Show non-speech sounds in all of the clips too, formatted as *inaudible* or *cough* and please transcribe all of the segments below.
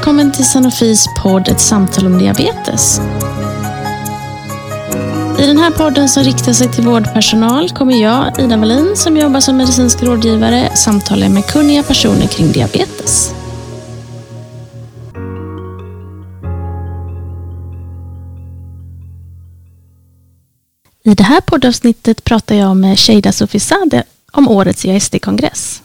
Välkommen till Sanofis podd Ett samtal om diabetes. I den här podden som riktar sig till vårdpersonal kommer jag, Ida Wallin, som jobbar som medicinsk rådgivare, samtala med kunniga personer kring diabetes. I det här poddavsnittet pratar jag med Sheida Sofisade om årets IASD-kongress.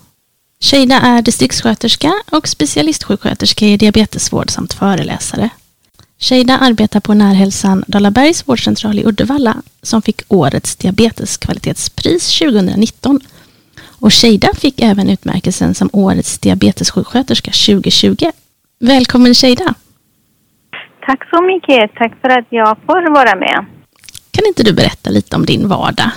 Sheida är distriktssköterska och specialistsjuksköterska i diabetesvård samt föreläsare. Sheida arbetar på Närhälsan Dalabergs vårdcentral i Uddevalla som fick årets diabeteskvalitetspris 2019. Och Sheida fick även utmärkelsen som årets diabetessjuksköterska 2020. Välkommen Sheida! Tack så mycket. Tack för att jag får vara med. Kan inte du berätta lite om din vardag?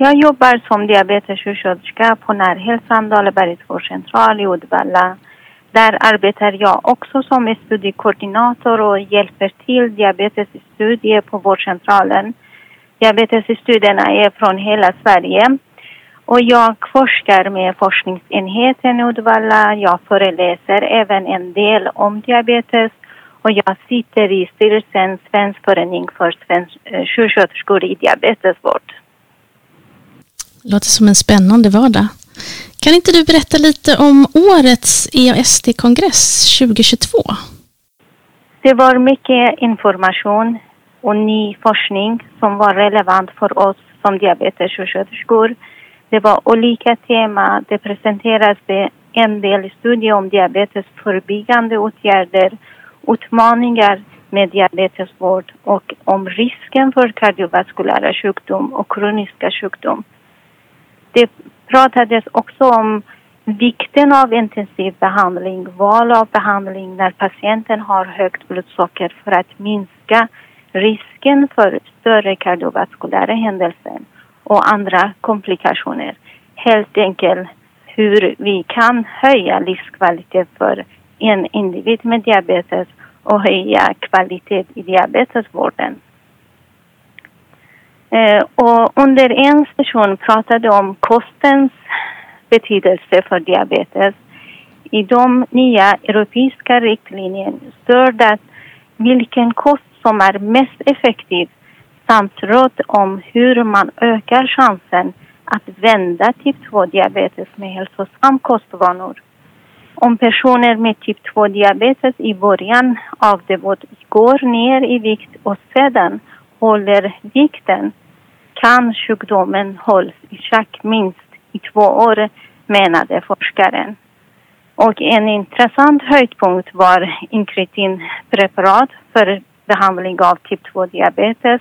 Jag jobbar som diabetessjuksköterska på Närhälsan Dalabergs vårdcentral i Uddevalla. Där arbetar jag också som studiekoordinator och hjälper till diabetesstudier på vårdcentralen. Diabetesstudierna är från hela Sverige. Och jag forskar med forskningsenheten i Uddevalla. Jag föreläser även en del om diabetes och jag sitter i styrelsen Svensk förening för svensk, eh, sjuksköterskor i diabetesvård. Låter som en spännande vardag. Kan inte du berätta lite om årets EASD-kongress 2022? Det var mycket information och ny forskning som var relevant för oss som diabetessjuksköterskor. Det var olika teman. Det presenterades en del studier om diabetesförebyggande åtgärder, utmaningar med diabetesvård och om risken för kardiovaskulära sjukdom och kroniska sjukdom. Det pratades också om vikten av intensiv behandling, val av behandling när patienten har högt blodsocker för att minska risken för större kardiovaskulära händelser och andra komplikationer. Helt enkelt hur vi kan höja livskvalitet för en individ med diabetes och höja kvalitet i diabetesvården. Eh, och under en session pratade om kostens betydelse för diabetes. I de nya europeiska riktlinjerna står det vilken kost som är mest effektiv samt råd om hur man ökar chansen att vända typ 2-diabetes med hälsosam kostvanor. Om personer med typ 2-diabetes i början av det går ner i vikt och sedan håller vikten kan sjukdomen hållas i schack minst i två år, menade forskaren. Och en intressant höjdpunkt var inkretinpreparat för behandling av typ 2-diabetes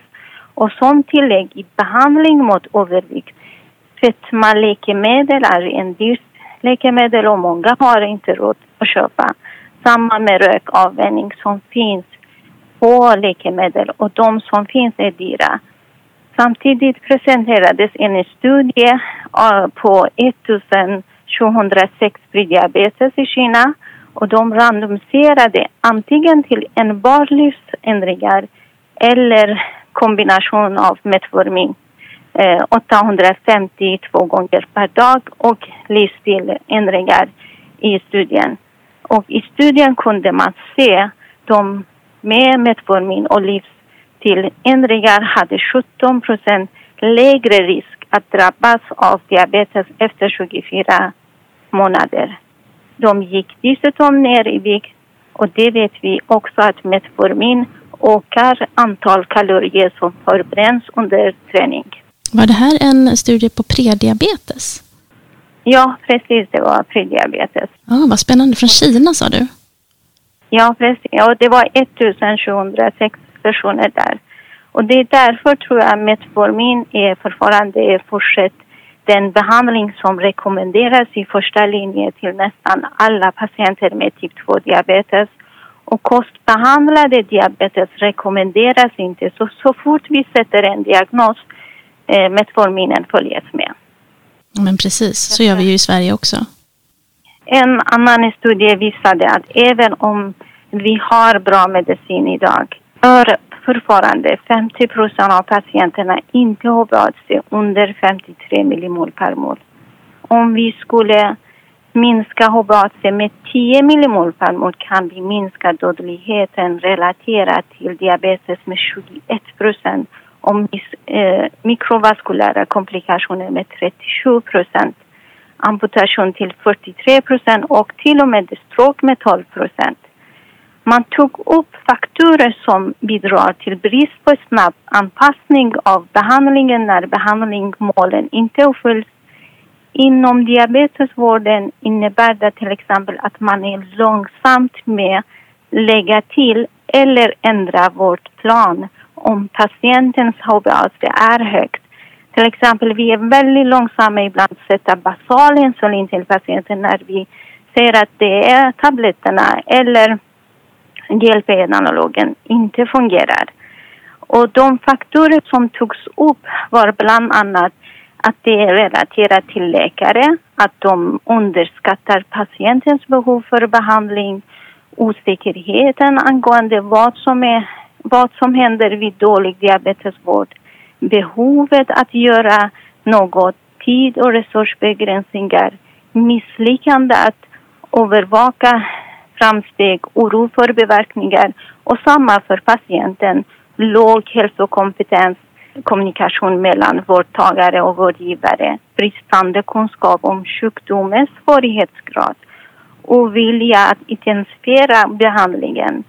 och som tillägg i behandling mot övervikt. Fetmaläkemedel är en dyrt läkemedel och många har inte råd att köpa. Samma med rökavvänjning som finns på läkemedel och de som finns är dyra. Samtidigt presenterades en studie eh, på 1706 diabetes i Kina och de randomiserade antingen till enbart livsändringar eller kombination av Metformin eh, 852 gånger per dag och livsstilsändringar i studien. Och i studien kunde man se de med Metformin och livsstiländringar hade 17 procent lägre risk att drabbas av diabetes efter 24 månader. De gick dessutom ner i vikt och det vet vi också att Metformin ökar antal kalorier som förbränns under träning. Var det här en studie på prediabetes? Ja, precis. Det var prediabetes. Ah, vad spännande. Från Kina sa du? Ja, precis. Ja, det var 1706 personer där. Och det är därför tror jag Metformin är fortfarande fortsatt den behandling som rekommenderas i första linjen till nästan alla patienter med typ 2-diabetes. Och kostbehandlade diabetes rekommenderas inte. Så, så fort vi sätter en diagnos eh, metforminen följes med. Men precis, så gör vi ju i Sverige också. En annan studie visade att även om vi har bra medicin idag är fortfarande 50 procent av patienterna inte HbA1c under 53 millimol per mol. Om vi skulle minska HbA1c med 10 millimol per mol kan vi minska dödligheten relaterat till diabetes med 21 procent och eh, mikrovaskulära komplikationer med 37 procent, amputation till 43 procent och till och med stroke med 12 procent. Man tog upp faktorer som bidrar till brist på snabb anpassning av behandlingen när behandlingsmålen inte uppfylls. Inom diabetesvården innebär det till exempel att man är långsamt med lägga till eller ändra vårdplan om patientens HbA1c är högt. Till exempel, vi är väldigt långsamma ibland att sätta basal insulin till patienten när vi ser att det är tabletterna eller GLP-analogen inte fungerar. Och de faktorer som togs upp var bland annat att det är relaterat till läkare, att de underskattar patientens behov för behandling, osäkerheten angående vad som, är, vad som händer vid dålig diabetesvård, behovet att göra något, tid och resursbegränsningar, misslyckande att övervaka framsteg, oro för biverkningar och samma för patienten, låg hälsokompetens, kommunikation mellan vårdtagare och vårdgivare, bristande kunskap om sjukdomens svårighetsgrad, och ovilja att intensifiera behandlingen,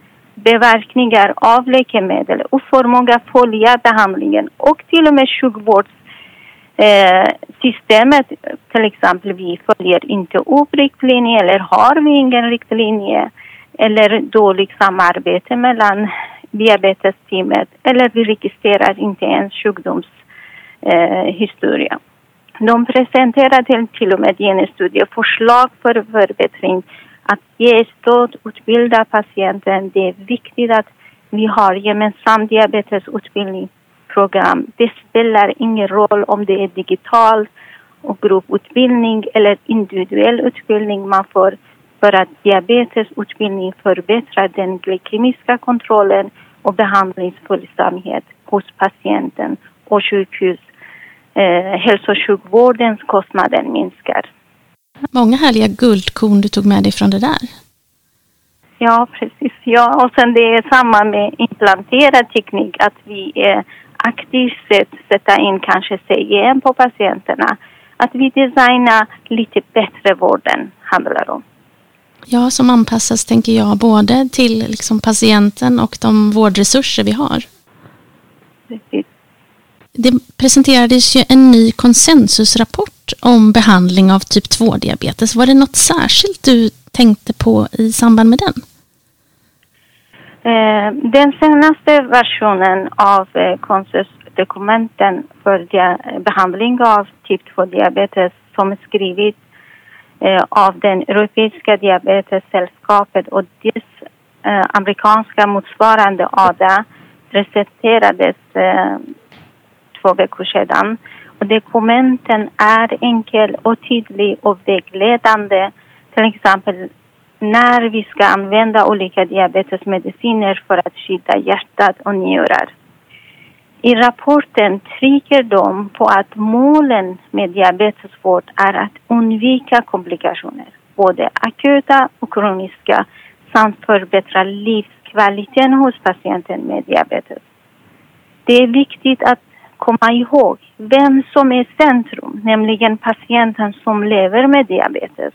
biverkningar av läkemedel, oförmåga att följa behandlingen och till och med sjukvårdssystemet. Eh, till exempel, vi följer inte upp riktlinjer eller har vi ingen riktlinje eller dåligt samarbete mellan diabetesteamet eller vi registrerar inte ens sjukdomshistoria. Eh, De presenterade till och med i en studie förslag för förbättring att ge stöd, utbilda patienten. Det är viktigt att vi har gemensam diabetesutbildningsprogram. Det spelar ingen roll om det är digital och grupputbildning eller individuell utbildning man får för att diabetesutbildning förbättrar den glykemiska kontrollen och behandlingsföljsamhet hos patienten och sjukhus. Eh, hälso och sjukvårdens kostnader minskar. Många härliga guldkorn du tog med dig från det där. Ja, precis. Ja, och sen det är samma med implanterad teknik, att vi är aktivt sätt sätta in kanske CGM på patienterna. Att vi designar lite bättre vården handlar om. Ja, som anpassas, tänker jag, både till liksom, patienten och de vårdresurser vi har. Precis. Det presenterades ju en ny konsensusrapport om behandling av typ 2-diabetes. Var det något särskilt du tänkte på i samband med den? Eh, den senaste versionen av eh, konsensusdokumenten för behandling av typ 2-diabetes som är skrivit eh, av den Europeiska diabetessällskapet och dess amerikanska motsvarande ADA presenterades två veckor sedan. Och dokumenten är enkel och tydlig och vägledande. Till exempel när vi ska använda olika diabetesmediciner för att skydda hjärtat och njurar. I rapporten trycker de på att målen med diabetesvård är att undvika komplikationer, både akuta och kroniska, samt förbättra livskvaliteten hos patienten med diabetes. Det är viktigt att komma ihåg vem som är centrum, nämligen patienten som lever med diabetes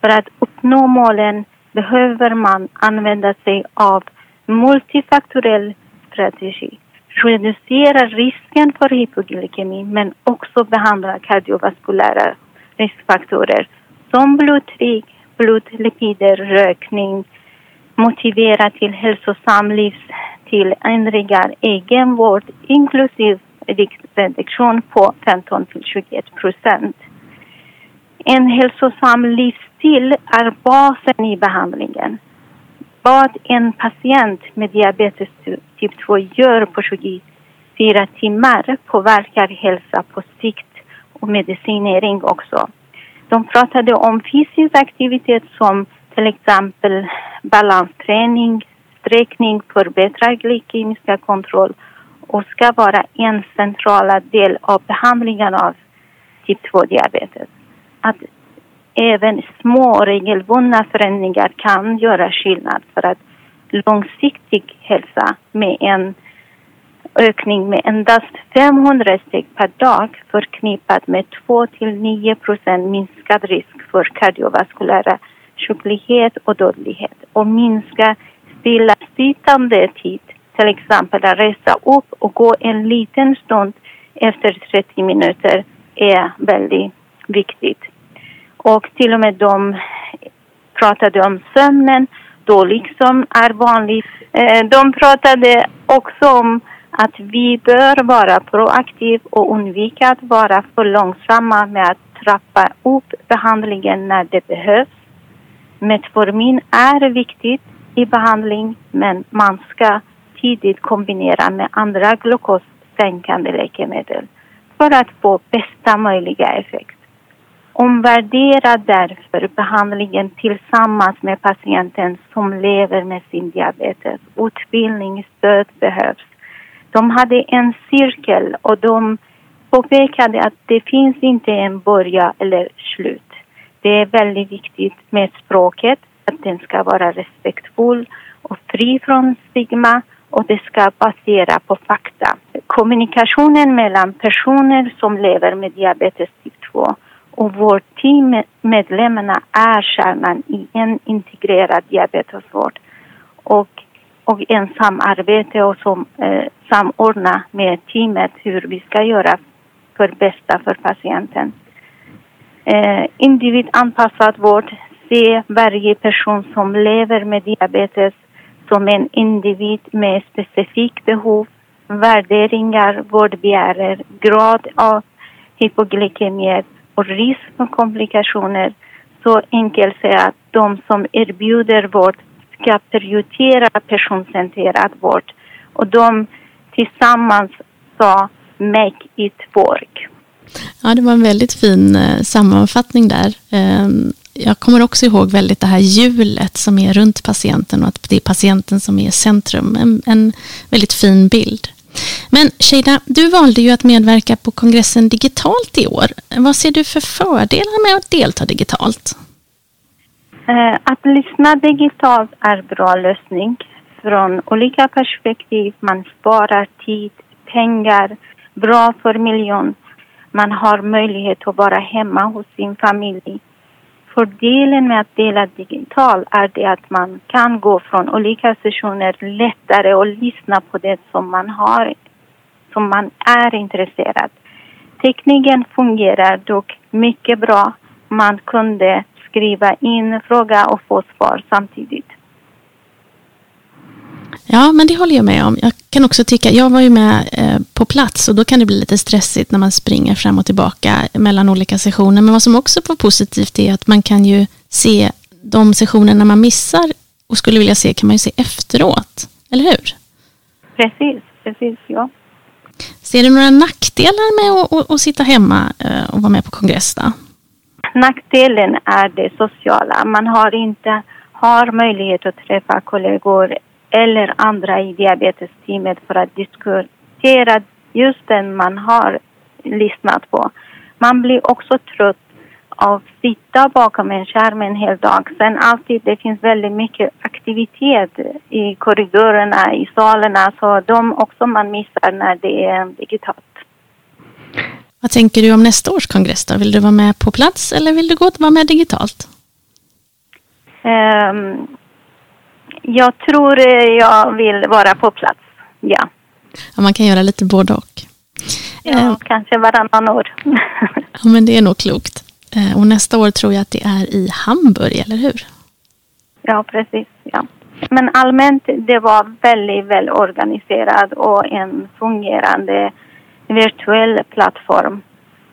för att uppnå målen behöver man använda sig av multifaktorell strategi. Reducera risken för hypoglykemi men också behandla kardiovaskulära riskfaktorer som blodtryck, blodlipider, rökning, motivera till hälsosam livsstilsändringar, egenvård inklusive viktreduktion på 15 till 21 procent. En hälsosam livsstil är basen i behandlingen. Vad en patient med diabetes typ 2 gör på 24 timmar påverkar hälsa på sikt och medicinering också. De pratade om fysisk aktivitet som till exempel balansträning, sträckning, förbättrad glykemiska kontroll och ska vara en central del av behandlingen av typ 2 diabetes att även små regelbundna förändringar kan göra skillnad för att långsiktig hälsa med en ökning med endast 500 steg per dag förknippat med 2-9 procent minskad risk för kardiovaskulära sjuklighet och dödlighet och minska stillasittande tid, till exempel att resa upp och gå en liten stund efter 30 minuter är väldigt viktigt. Och till och med de pratade om sömnen, då liksom är vanligt. Eh, de pratade också om att vi bör vara proaktiva och undvika att vara för långsamma med att trappa upp behandlingen när det behövs. Metformin är viktigt i behandling men man ska tidigt kombinera med andra glukossänkande läkemedel för att få bästa möjliga effekt. Omvärdera därför behandlingen tillsammans med patienten som lever med sin diabetes. Utbildning, stöd behövs. De hade en cirkel och de påpekade att det finns inte en början eller slut. Det är väldigt viktigt med språket, att den ska vara respektfull och fri från stigma och det ska basera på fakta. Kommunikationen mellan personer som lever med diabetes typ 2 och vårt team medlemmarna är kärnan i en integrerad diabetesvård och, och en samarbete och som, eh, samordna med teamet hur vi ska göra för bästa för patienten. Eh, individanpassad vård, se varje person som lever med diabetes som en individ med specifikt behov, värderingar, vårdbegärer, grad av hypoglykemier och risk för komplikationer. Så enkelt säga att de som erbjuder vård ska prioritera personcentrerad vård och de tillsammans sa Make it work. Ja, det var en väldigt fin eh, sammanfattning där. Ehm, jag kommer också ihåg väldigt det här hjulet som är runt patienten och att det är patienten som är centrum. En, en väldigt fin bild. Men Sheida, du valde ju att medverka på kongressen digitalt i år. Vad ser du för fördelar med att delta digitalt? Eh, att lyssna digitalt är bra lösning från olika perspektiv. Man sparar tid, pengar, bra för miljön. Man har möjlighet att vara hemma hos sin familj fördelen med att dela digitalt är det att man kan gå från olika sessioner lättare och lyssna på det som man har, som man är intresserad. Tekniken fungerar dock mycket bra. Man kunde skriva in fråga och få svar samtidigt. Ja, men det håller jag med om. Jag kan också tycka, jag var ju med eh, på plats och då kan det bli lite stressigt när man springer fram och tillbaka mellan olika sessioner. Men vad som också var positivt är att man kan ju se de sessionerna man missar och skulle vilja se kan man ju se efteråt. Eller hur? Precis, precis, ja. Ser du några nackdelar med att, att, att sitta hemma eh, och vara med på kongress då? Nackdelen är det sociala. Man har inte har möjlighet att träffa kollegor eller andra i diabetesteamet för att diskutera just den man har lyssnat på. Man blir också trött av att sitta bakom en skärm en hel dag. Sen alltid, det finns väldigt mycket aktivitet i korridorerna, i salarna, så de också man missar när det är digitalt. Vad tänker du om nästa års kongress då? Vill du vara med på plats eller vill du gå och vara med digitalt? Um, jag tror eh, jag vill vara på plats, ja. ja man kan göra lite både och. Ja, eh, kanske varannan år. *laughs* ja, men det är nog klokt. Eh, och nästa år tror jag att det är i Hamburg, eller hur? Ja, precis. Ja. Men allmänt, det var väldigt väl organiserad och en fungerande virtuell plattform.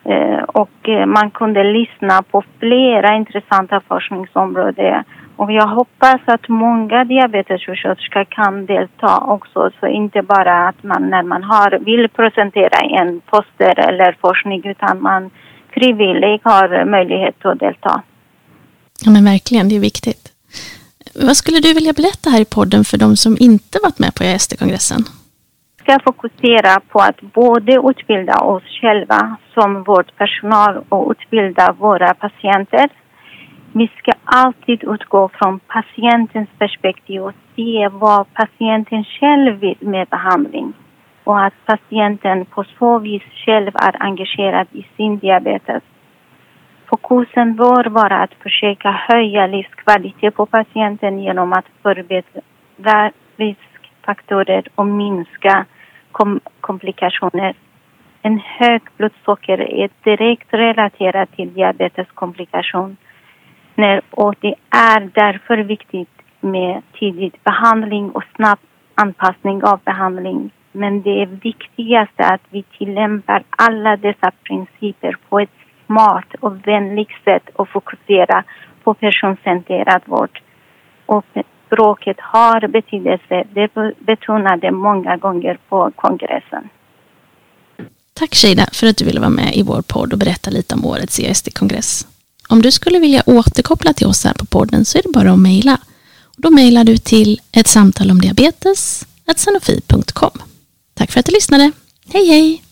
Eh, och man kunde lyssna på flera intressanta forskningsområden och jag hoppas att många diabetessjuksköterskor kan delta också, så inte bara att man när man har, vill presentera en poster eller forskning, utan man frivilligt har möjlighet att delta. Ja, men verkligen, det är viktigt. Vad skulle du vilja berätta här i podden för de som inte varit med på EASD-kongressen? ska fokusera på att både utbilda oss själva som vårdpersonal och utbilda våra patienter vi ska alltid utgå från patientens perspektiv och se vad patienten själv vill med behandling och att patienten på så vis själv är engagerad i sin diabetes. Fokusen bör vara att försöka höja livskvalitet på patienten genom att förbättra riskfaktorer och minska kom komplikationer. En hög blodsocker är direkt relaterat till diabeteskomplikation och det är därför viktigt med tidig behandling och snabb anpassning av behandling. Men det viktigaste är att vi tillämpar alla dessa principer på ett smart och vänligt sätt och fokuserar på personcentrerad vård. Och språket har betydelse, det betonade många gånger på kongressen. Tack Shida för att du ville vara med i vår podd och berätta lite om årets ESD-kongress. Om du skulle vilja återkoppla till oss här på podden så är det bara att mejla. Då mejlar du till ett samtal om diabetes Tack för att du lyssnade. Hej hej!